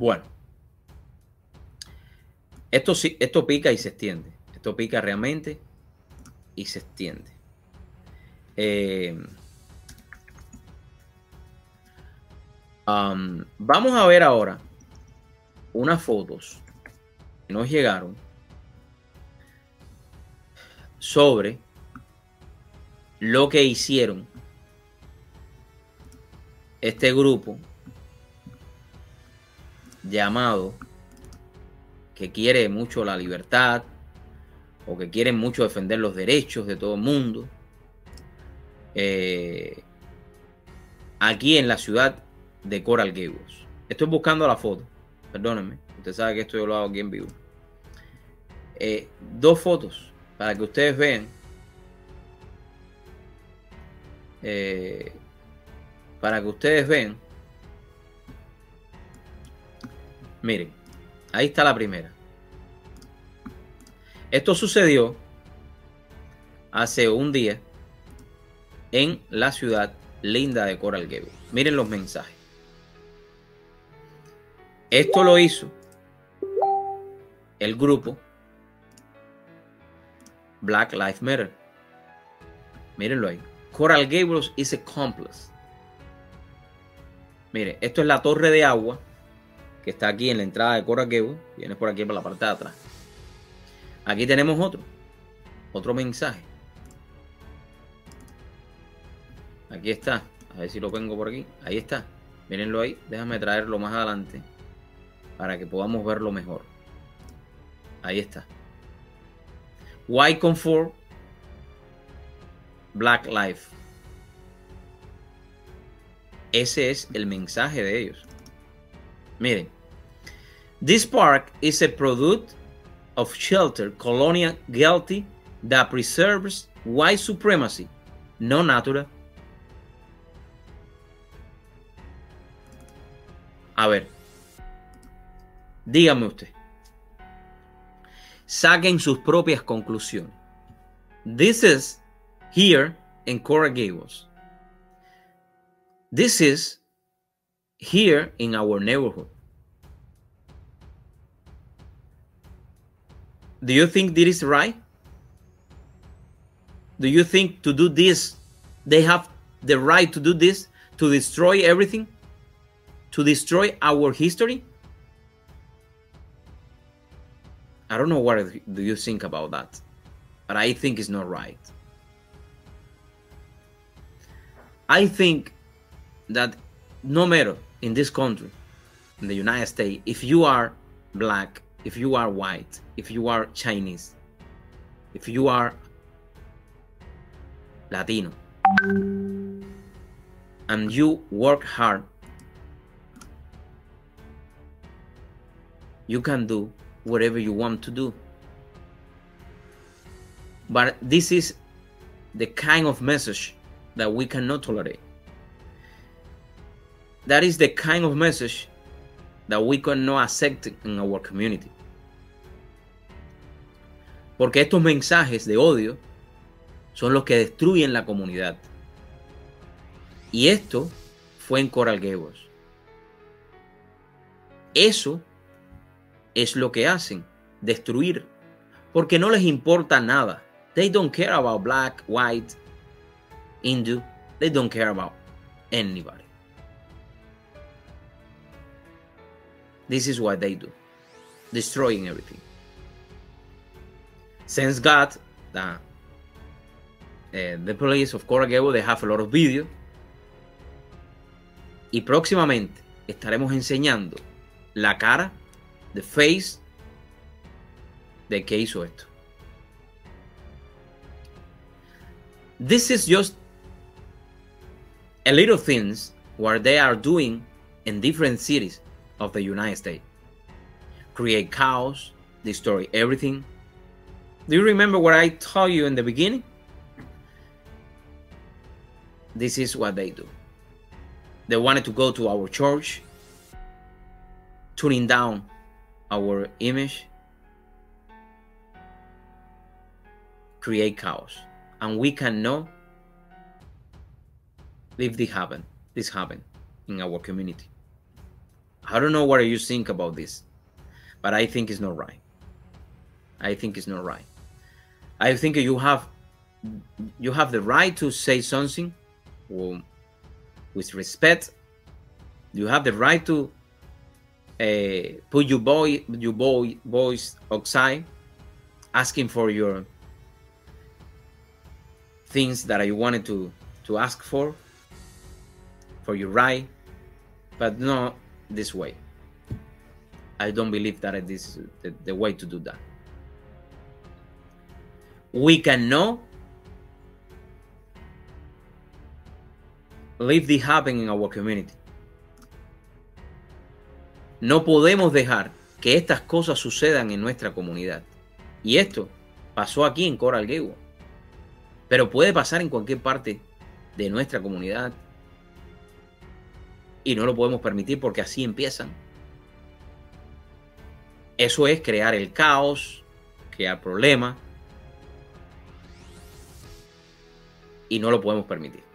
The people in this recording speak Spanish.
Bueno, esto, esto pica y se extiende. Esto pica realmente y se extiende. Eh, um, vamos a ver ahora unas fotos que nos llegaron sobre lo que hicieron este grupo llamado que quiere mucho la libertad o que quiere mucho defender los derechos de todo el mundo. Eh, aquí en la ciudad de Coral Gables. Estoy buscando la foto, perdónenme, usted sabe que esto yo lo hago aquí en vivo. Eh, dos fotos para que ustedes vean eh, para que ustedes vean. Miren, ahí está la primera. Esto sucedió hace un día en la ciudad linda de Coral Gables. Miren los mensajes. Esto lo hizo el grupo Black Lives Matter. Mírenlo ahí. Coral Gables is a accomplice. Mire, esto es la torre de agua que está aquí en la entrada de Coral Gables. Viene por aquí por la parte de atrás. Aquí tenemos otro. Otro mensaje. Aquí está. A ver si lo pongo por aquí. Ahí está. Mírenlo ahí. Déjame traerlo más adelante para que podamos verlo mejor. Ahí está. White Comfort Black Life. Ese es el mensaje de ellos. Miren. This park is a product of shelter colonial guilty that preserves white supremacy, no natural. A ver, dígame usted. Saquen sus propias conclusiones. This is here in Coral Gables. This is here in our neighborhood. Do you think this is right? Do you think to do this, they have the right to do this, to destroy everything, to destroy our history? I don't know what do you think about that, but I think it's not right. I think that no matter in this country, in the United States, if you are black, if you are white, if you are Chinese, if you are Latino, and you work hard, you can do whatever you want to do. But this is the kind of message that we cannot tolerate. That is the kind of message that we cannot accept in our community. Porque estos mensajes de odio son los que destruyen la comunidad. Y esto fue en Coral Gables. Eso es lo que hacen, destruir, porque no les importa nada. They don't care about black, white, Hindu. They don't care about anybody. This is what they do, destroying everything. Since God, the, the police of Gables, they have a lot of video. Y próximamente estaremos enseñando la cara the face de que hizo esto. This is just a little things what they are doing in different cities of the United States. Create chaos, destroy everything. Do you remember what I told you in the beginning? This is what they do. They wanted to go to our church, tuning down our image create chaos and we cannot leave this happen this happen in our community I don't know what you think about this, but I think it's not right. I think it's not right. I think you have you have the right to say something with respect. You have the right to uh, put your boy your boy voice outside, asking for your things that I wanted to to ask for, for your right, but not this way. I don't believe that this is the, the way to do that. We cannot leave this happen in our community. No podemos dejar que estas cosas sucedan en nuestra comunidad. Y esto pasó aquí en Coral Gables. Pero puede pasar en cualquier parte de nuestra comunidad. Y no lo podemos permitir porque así empiezan. Eso es crear el caos, crear problemas. Y no lo podemos permitir.